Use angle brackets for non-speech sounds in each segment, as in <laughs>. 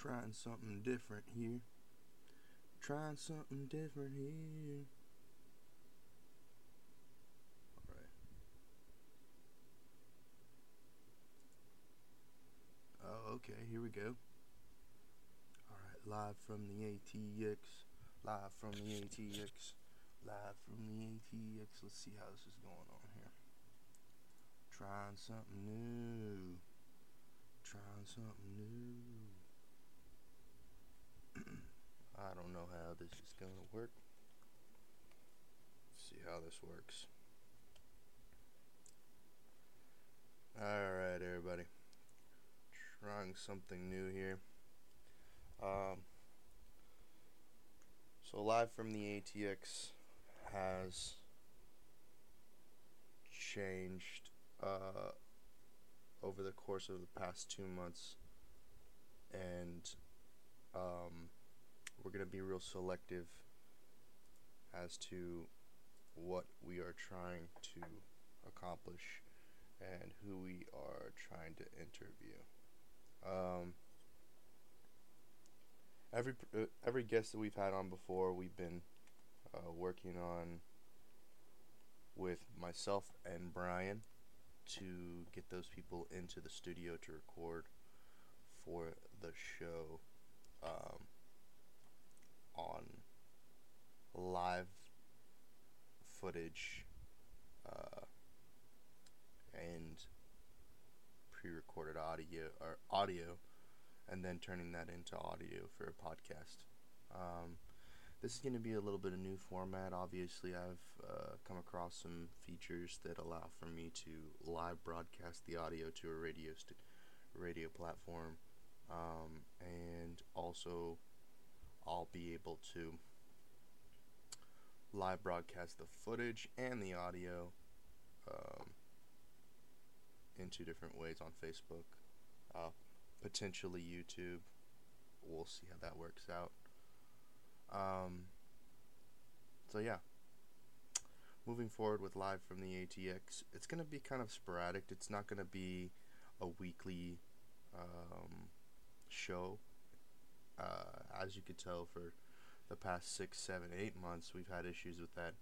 Trying something different here. Trying something different here. Alright. Oh, okay, here we go. Alright, live from the ATX. Live from the ATX. Live from the ATX. Let's see how this is going on here. Trying something new. Trying something new. I don't know how this is going to work. Let's see how this works. Alright, everybody. Trying something new here. Um, so, live from the ATX has changed uh, over the course of the past two months, and um, we're going to be real selective as to what we are trying to accomplish and who we are trying to interview. Um, every uh, every guest that we've had on before, we've been uh, working on with myself and Brian to get those people into the studio to record for the show um, on live footage uh, and pre-recorded audio or audio and then turning that into audio for a podcast. Um, this is going to be a little bit of new format. Obviously, I've uh, come across some features that allow for me to live broadcast the audio to a radio st- radio platform, um, and also I'll be able to live broadcast the footage and the audio um, in two different ways on Facebook, uh, potentially YouTube. We'll see how that works out. Um, so yeah, moving forward with live from the ATX, it's gonna be kind of sporadic. It's not gonna be a weekly um, show. Uh, as you could tell, for the past six, seven, eight months, we've had issues with that,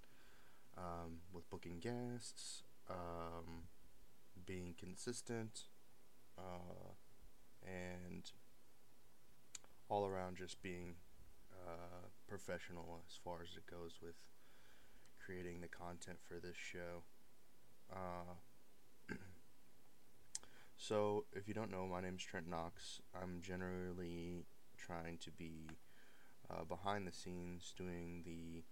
um, with booking guests, um, being consistent, uh, and all around just being uh, professional as far as it goes with creating the content for this show. Uh, <clears throat> so, if you don't know, my name is Trent Knox. I'm generally trying to be uh, behind the scenes doing the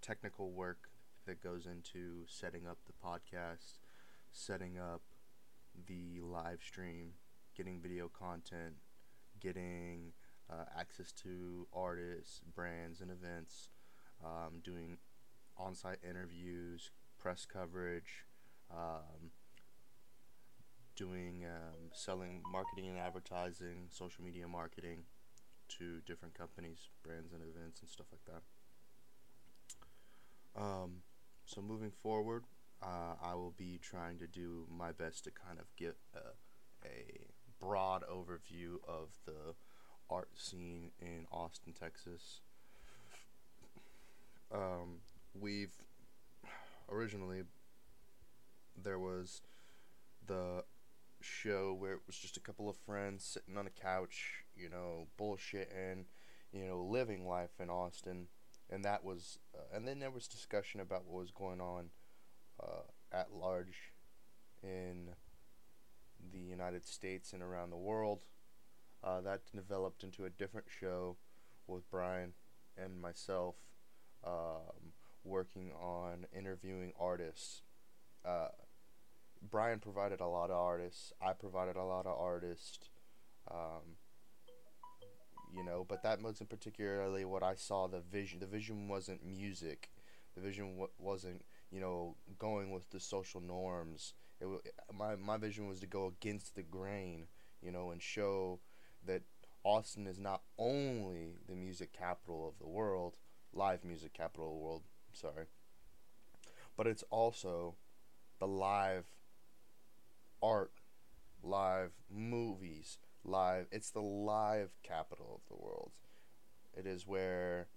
technical work that goes into setting up the podcast, setting up the live stream, getting video content, getting uh, access to artists, brands, and events, um, doing on site interviews, press coverage, um, doing um, selling marketing and advertising, social media marketing to different companies, brands, and events, and stuff like that. Um, so moving forward, uh, I will be trying to do my best to kind of get a, a broad overview of the art scene in Austin, Texas. Um, we've originally there was the show where it was just a couple of friends sitting on a couch, you know, bullshitting, you know, living life in Austin, and that was, uh, and then there was discussion about what was going on uh, at large in the United States and around the world. Uh, that developed into a different show with Brian and myself um, working on interviewing artists. Uh, Brian provided a lot of artists. I provided a lot of artists. Um, you know, but that wasn't particularly what I saw. The vision, the vision wasn't music. The vision w- wasn't, you know, going with the social norms. It w- my my vision was to go against the grain, you know, and show that Austin is not only the music capital of the world, live music capital of the world. Sorry, but it's also the live art, live movies, live. It's the live capital of the world. It is where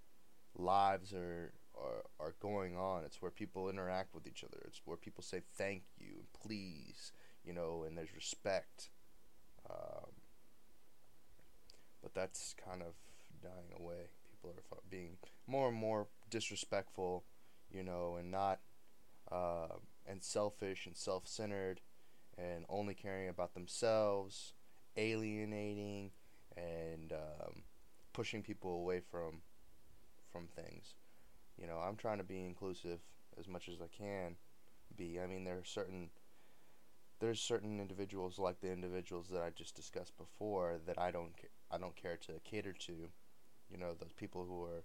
lives are, are are going on. It's where people interact with each other. It's where people say thank you and please, you know, and there's respect. Um, but that's kind of dying away. People are being more and more disrespectful, you know, and not uh, and selfish and self-centered, and only caring about themselves, alienating and um, pushing people away from from things. You know, I'm trying to be inclusive as much as I can be. I mean, there are certain there's certain individuals like the individuals that I just discussed before that I don't I don't care to cater to. You know, those people who are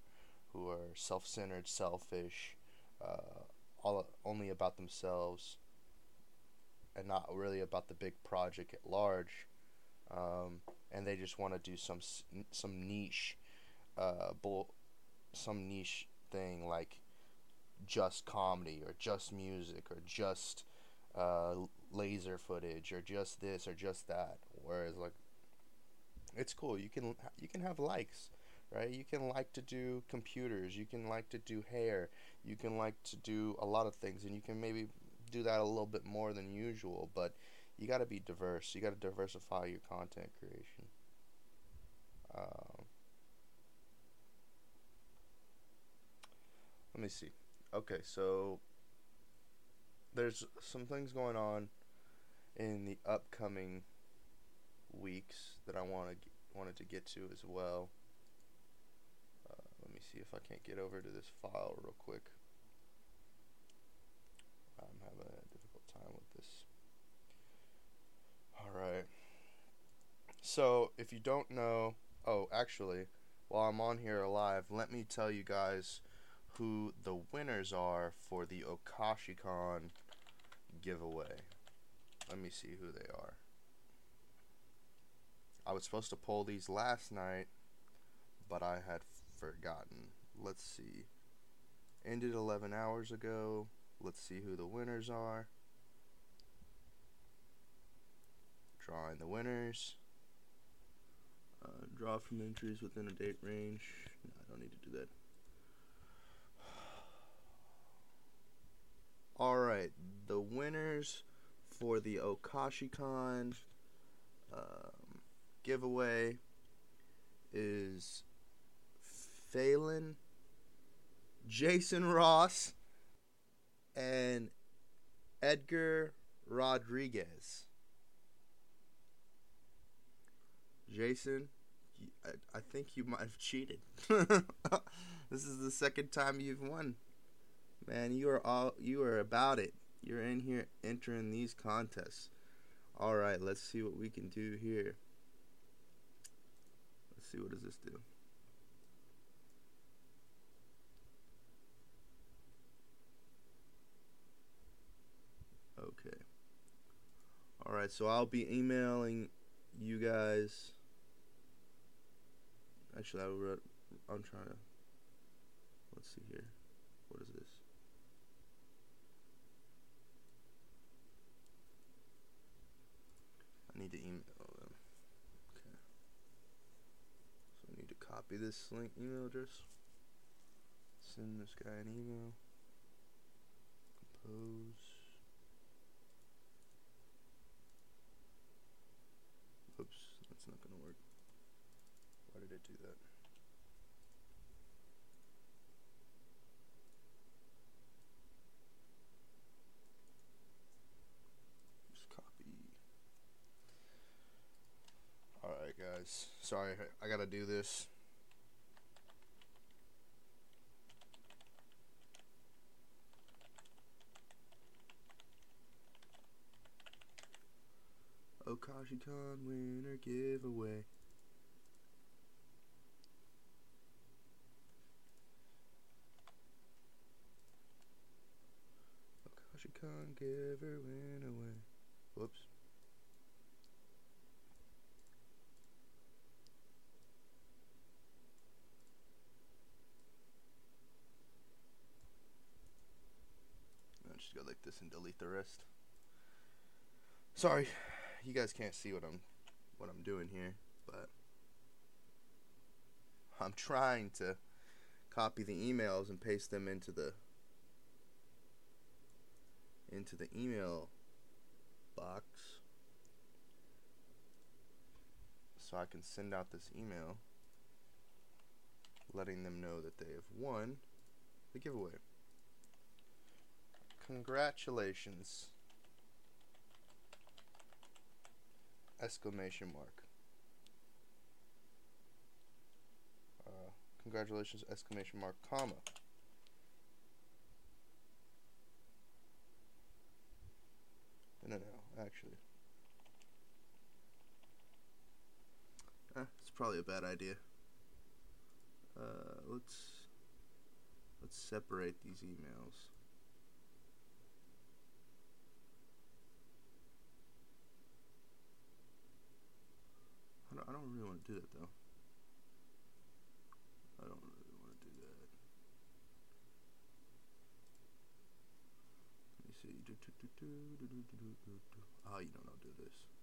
who are self-centered, selfish, uh, all only about themselves, and not really about the big project at large. Um, and they just want to do some some niche, uh, bull, some niche thing like just comedy or just music or just uh, laser footage or just this or just that. Whereas like it's cool. You can you can have likes, right? You can like to do computers. You can like to do hair. You can like to do a lot of things, and you can maybe do that a little bit more than usual. But you got to be diverse. You got to diversify your content creation. Um, let me see. Okay, so there's some things going on in the upcoming weeks that I want to wanted to get to as well. Uh, let me see if I can't get over to this file real quick. I'm having a difficult time with this. All right. So, if you don't know, oh, actually, while I'm on here live, let me tell you guys who the winners are for the OkashiCon giveaway. Let me see who they are. I was supposed to pull these last night, but I had forgotten. Let's see. Ended 11 hours ago. Let's see who the winners are. Drawing the winners. Uh, draw from entries within a date range. No, I don't need to do that. Alright, the winners for the OkashiCon um, giveaway is Phelan, Jason Ross, and Edgar Rodriguez. Jason, I, think you might have cheated. <laughs> this is the second time you've won. Man, you are all you are about it. You're in here entering these contests. All right, let's see what we can do here. Let's see what does this do. Okay. All right, so I'll be emailing you guys. Actually, I wrote, I'm trying to. Let's see here. What is this? I need to email them. Oh, um, okay. So I need to copy this link email address. Send this guy an email. Compose. That's not gonna work. Why did it do that? Just copy. Alright guys. Sorry, I gotta do this. OkashiCon winner giveaway. OkashiCon giver win away. Whoops. I just go like this and delete the rest. Sorry, you guys can't see what I'm what I'm doing here, but I'm trying to copy the emails and paste them into the into the email box so I can send out this email letting them know that they have won the giveaway. Congratulations. Exclamation mark. Uh, congratulations, exclamation mark, comma. No, no, actually. Eh, it's probably a bad idea. Uh, let's let's separate these emails. I don't, I don't really want to do that though. I don't really want to do that. Let me see. Ah, oh, you don't know do this.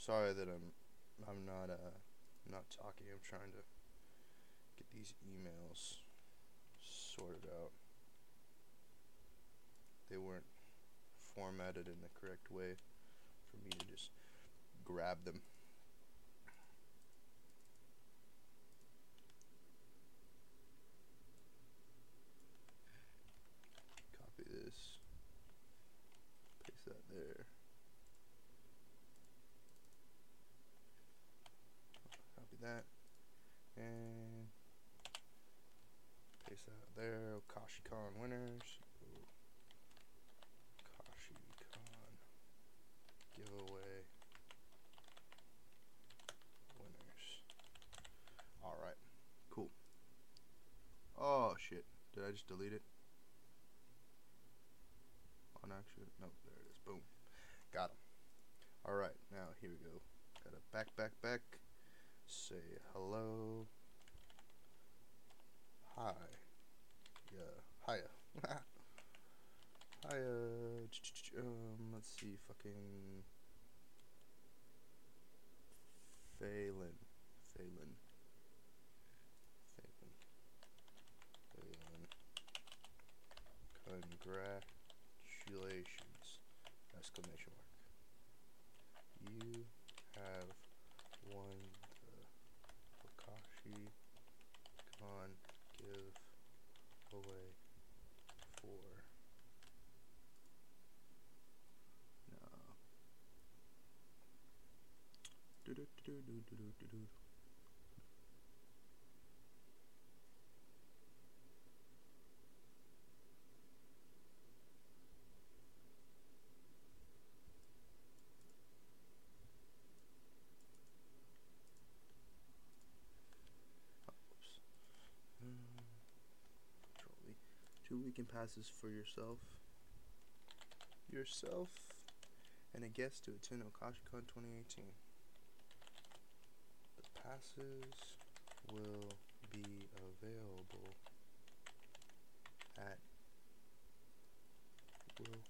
Sorry that I'm I'm not uh not talking. I'm trying to get these emails sorted out. They weren't formatted in the correct way for me to just grab them. Copy this. Paste that there. Copy that. And paste that there. KashiCon winners. KashiCon giveaway winners. Alright. Cool. Oh shit. Did I just delete it? On action? Nope, there it is. Boom. Got him. Alright, now here we go. Gotta back, back, back. Say hello. Hi. Yeah. Hiya. <laughs> Hiya. Um, let's see. Fucking. Phelan. Phelan. Phelan. Congratulations! Exclamation mark. You have won the Wakashi Con give away for no. Do do do do do do do do. Passes for yourself. Yourself and a guest to attend OkashiCon 2018. The passes will be available at will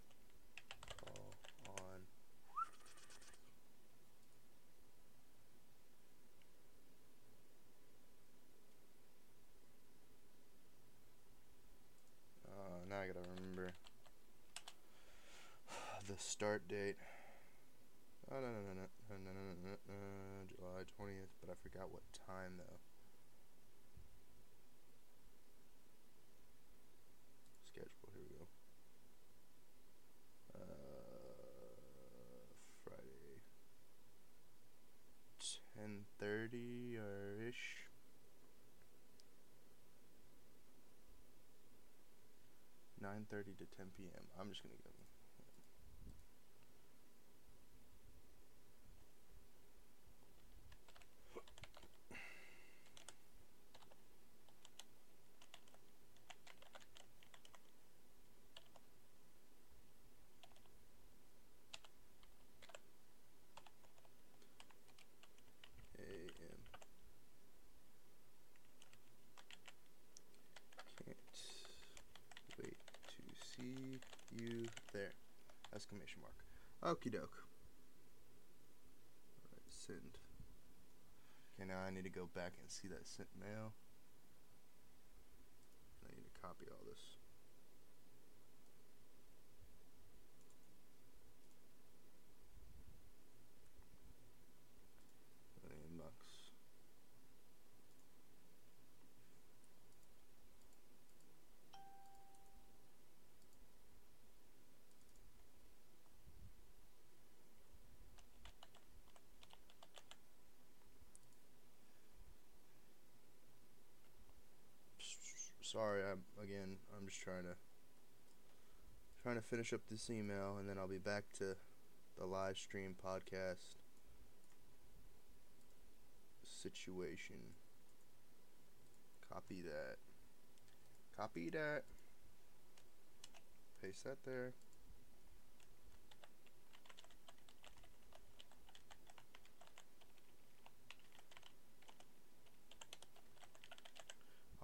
call on Uh, now I gotta remember the start date. Oh, no, no, no, no, no, no, no, no, no, uh, July 20th, but I forgot what time though. Schedule, here we go. Uh, Friday. 10.30 or ish. Nine thirty to ten p.m. I'm just gonna go. Exclamation mark. Okie doke. Alright, send. Okay, now I need to go back and see that sent mail. I need to copy all this. Sorry, I'm again. I'm just trying to trying to finish up this email, and then I'll be back to the live stream podcast situation. Copy that. Copy that. Paste that there.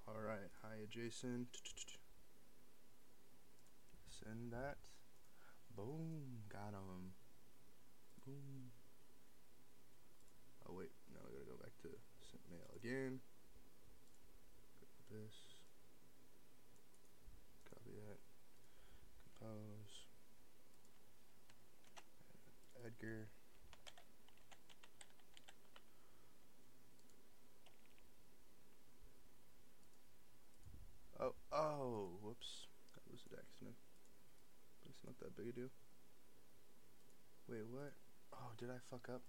Alright, hi adjacent. Send that. Boom, got him. Boom. Oh wait, now I gotta go back to send mail again. This. Copy that. Compose. Edgar. Oh, oh, whoops. That was an accident. But it's not that big a deal. Wait, what? Oh, did I fuck up?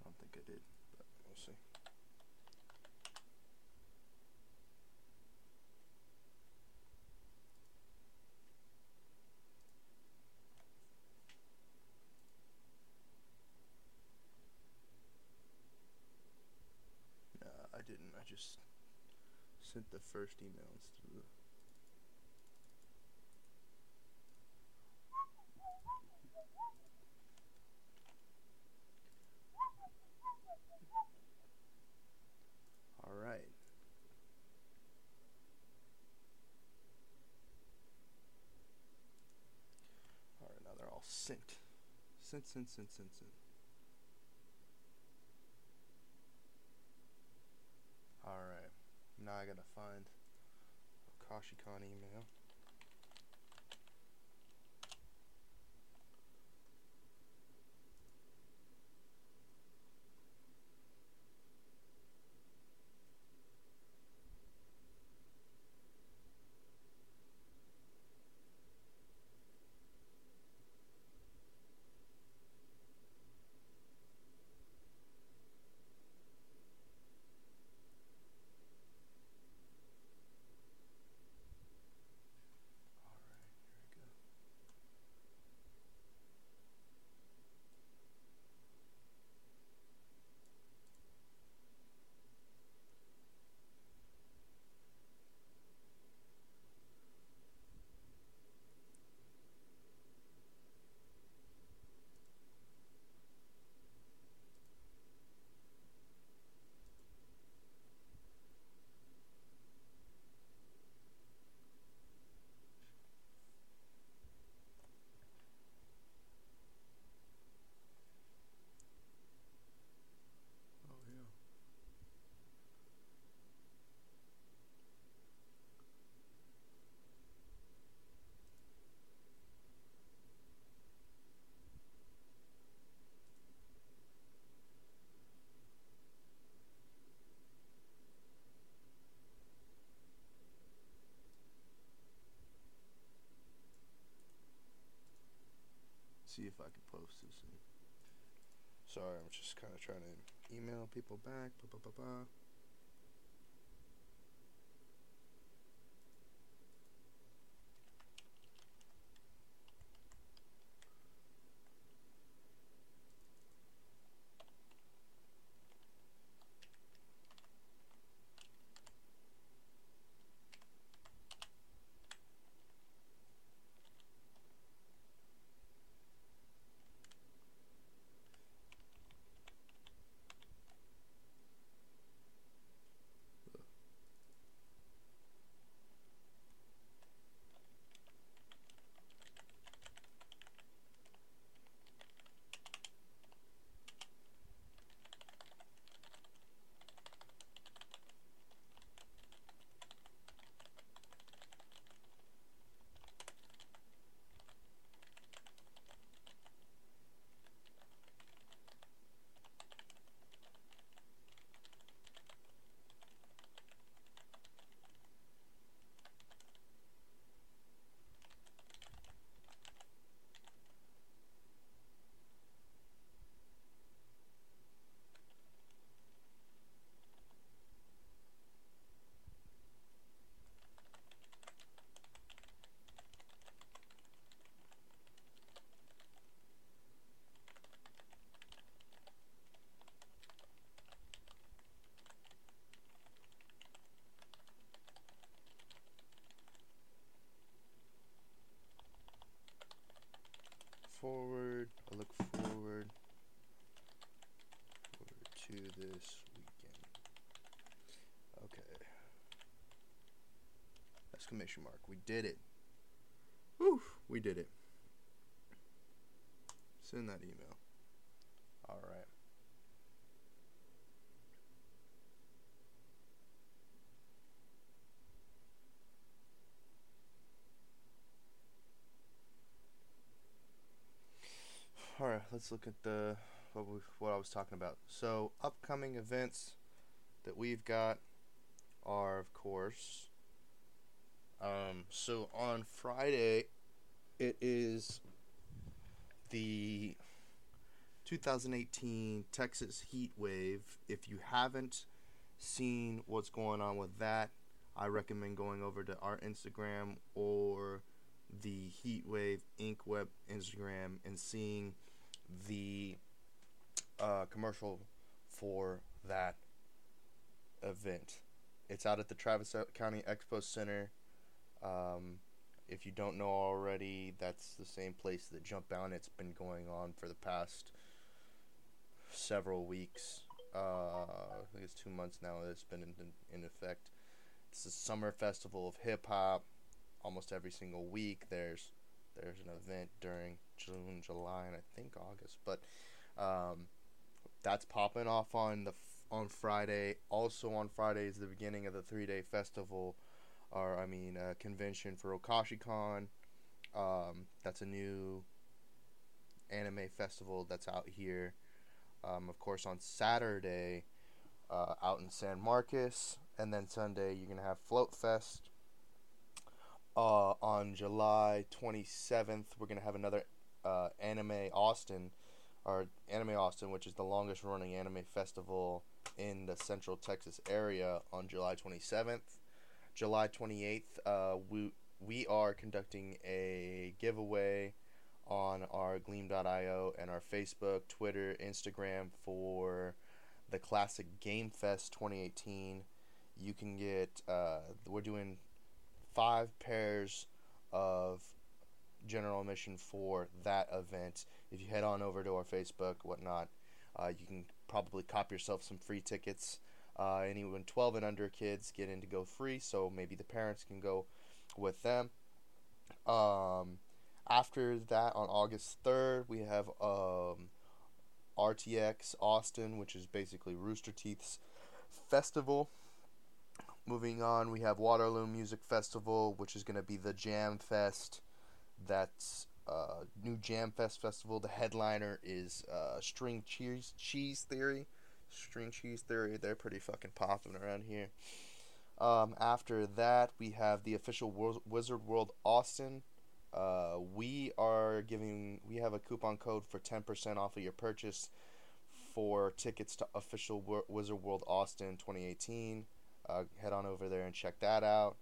I don't think I did, but we'll see. Nah, I didn't. I just sent the first email instead of. All right. All right, now they're all sent. Sent, sent, sent, sent, sent. Alright. Now I gotta find a Kashikon email. See if I can post this. Sorry, I'm just kind of trying to email people back. Ba, ba, ba, Exclamation mark. We did it. Whew, we did it. Send that email. All right. All right, let's look at the what, we, what I was talking about. So, upcoming events that we've got are, of course, um, so on Friday, it is the 2018 Texas Heat Wave. If you haven't seen what's going on with that, I recommend going over to our Instagram or the Heat Wave Inc. web Instagram and seeing the uh, commercial for that event. It's out at the Travis County Expo Center. Um, if you don't know already, that's the same place that Jump Bound. It's been going on for the past several weeks. Uh, I think it's two months now. That it's been in, in, effect. It's a summer festival of hip hop. Almost every single week, there's there's an event during June, July, and I think August. But um, that's popping off on the on Friday. Also on Friday is the beginning of the three day festival, or I mean uh, convention for OkashiCon. Um, that's a new anime festival that's out here. Um, of course, on Saturday, uh, out in San Marcos, and then Sunday you're gonna have Float Fest. Uh, on July 27th, we're gonna have another uh, Anime Austin or Anime Austin, which is the longest running anime festival in the Central Texas area, on July 27th. July 28th, uh, we we are conducting a giveaway on our Gleam.io and our Facebook, Twitter, Instagram for the Classic Game Fest 2018. You can get, uh, we're doing five pairs of general admission for that event. If you head on over to our Facebook, whatnot, uh, you can probably cop yourself some free tickets. Uh, anyone 12 and under kids get in to go free, so maybe the parents can go with them. Um, after that, on August 3rd, we have um, RTX Austin, which is basically Rooster Teeth's festival. Moving on, we have Waterloo Music Festival, which is going to be the Jam Fest that's uh, new Jam Fest festival. The headliner is uh, String Cheese Cheese Theory. String Cheese Theory. They're pretty fucking popping around here. Um, after that, we have the official Wizard World Austin. Uh, we are giving. We have a coupon code for ten percent off of your purchase for tickets to official Wizard World Austin 2018. Uh, head on over there and check that out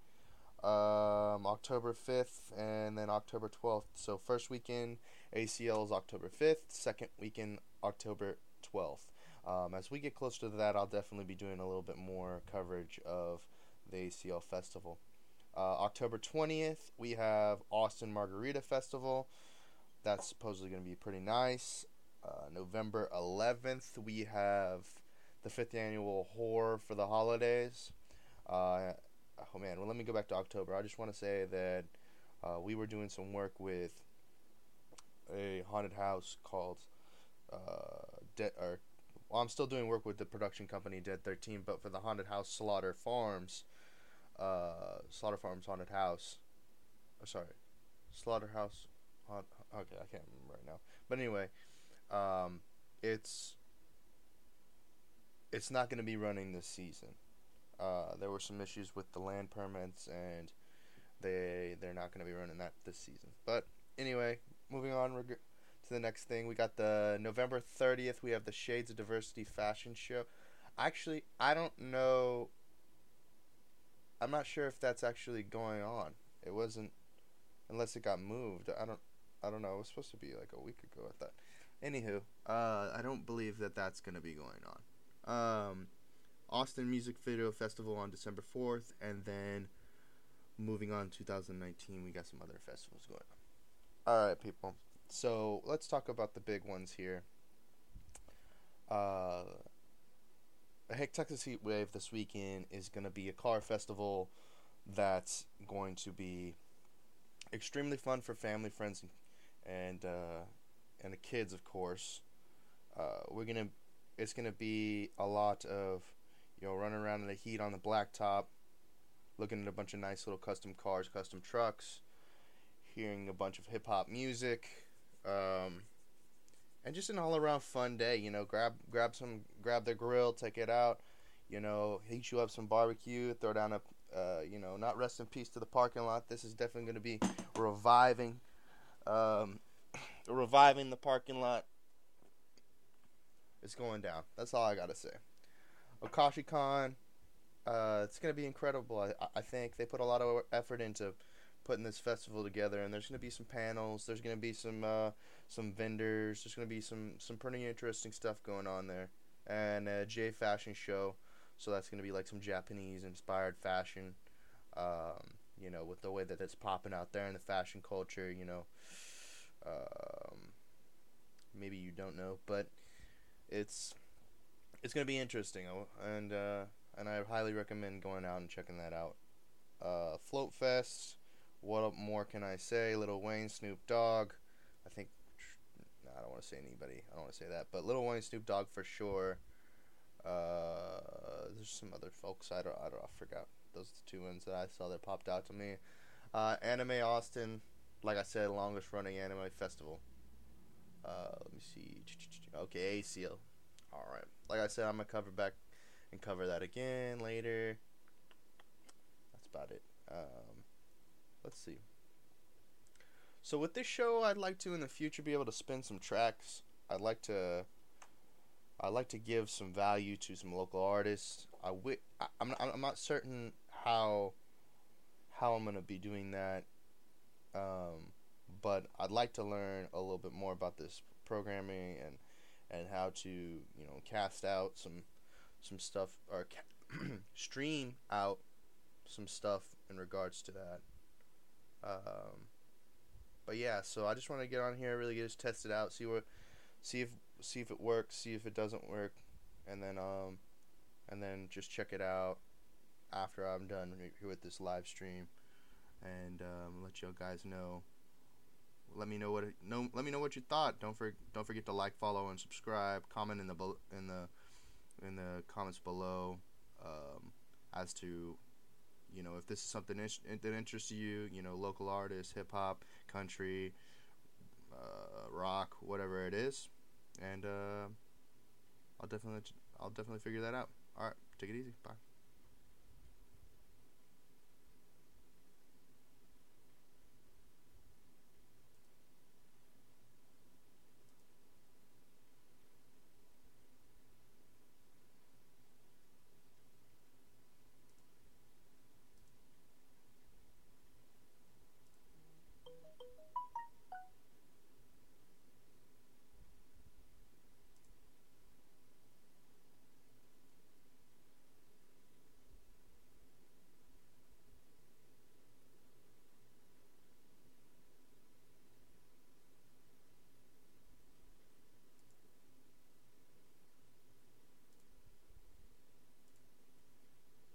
um, October 5th and then October 12th. So, first weekend ACL is October 5th, second weekend October 12th. Um, as we get closer to that, I'll definitely be doing a little bit more coverage of the ACL festival. Uh, October 20th, we have Austin Margarita Festival. That's supposedly going to be pretty nice. Uh, November 11th, we have the fifth annual Horror for the Holidays. Uh, oh man, well let me go back to October. I just want to say that uh, we were doing some work with a haunted house called uh, Dead. Or well, I'm still doing work with the production company Dead Thirteen, but for the haunted house Slaughter Farms, uh, Slaughter Farms haunted house. Oh, sorry, Slaughterhouse. Haunt, okay, I can't remember right now. But anyway, um, it's it's not going to be running this season. Uh, there were some issues with the land permits, and they they're not going to be running that this season. But anyway, moving on to the next thing, we got the November thirtieth. We have the Shades of Diversity fashion show. Actually, I don't know. I'm not sure if that's actually going on. It wasn't, unless it got moved. I don't. I don't know. It was supposed to be like a week ago. I thought. Anywho, uh, I don't believe that that's going to be going on. Um, Austin Music Video Festival on December 4th, and then moving on 2019, we got some other festivals going on. All right, people. So let's talk about the big ones here. Uh, Heck Texas Heat Wave this weekend is going to be a car festival that's going to be extremely fun for family, friends, and uh, and the kids, of course. Uh, we're gonna, it's gonna be a lot of, you know, running around in the heat on the blacktop, looking at a bunch of nice little custom cars, custom trucks, hearing a bunch of hip hop music, um, and just an all around fun day. You know, grab grab some, grab the grill, take it out. You know, heat you up some barbecue, throw down a, uh, you know, not rest in peace to the parking lot. This is definitely going to be reviving, um, reviving the parking lot. It's going down. That's all I gotta say. Okashi Con, uh, it's gonna be incredible. I, I think they put a lot of effort into putting this festival together, and there's gonna be some panels. There's gonna be some uh, some vendors. There's gonna be some some pretty interesting stuff going on there, and a J fashion show. So that's gonna be like some Japanese inspired fashion. Um, you know, with the way that it's popping out there in the fashion culture. You know, um, maybe you don't know, but it's it's gonna be interesting, and uh, and I highly recommend going out and checking that out. Uh, Float Fest. What more can I say? Lil Wayne, Snoop Dogg. I think I don't want to say anybody. I don't want to say that, but Lil Wayne, Snoop Dogg for sure. Uh, there's some other folks. I don't. I don't. I forgot. Those are the two ones that I saw that popped out to me. Uh, anime Austin. Like I said, longest running anime festival. Uh, let me see. Okay, ACL. All right. Like I said, I'm gonna cover back and cover that again later. That's about it. Um, let's see. So with this show, I'd like to in the future be able to spin some tracks. I'd like to. I'd like to give some value to some local artists. I I, I'm not, I'm not certain how how I'm gonna be doing that. Um, but I'd like to learn a little bit more about this programming and and how to you know cast out some some stuff or ca- <clears throat> stream out some stuff in regards to that. Um, but yeah, so I just want to get on here, really just test it out, see what, see if see if it works, see if it doesn't work, and then um, and then just check it out after I'm done here with this live stream, and um, let you guys know let me know what no let me know what you thought. Don't for, don't forget to like, follow, and subscribe. Comment in the in the in the comments below um, as to you know if this is something that interests you. You know, local artists, hip hop, country, uh, rock, whatever it is, and uh, I'll definitely I'll definitely figure that out. All right, take it easy. Bye.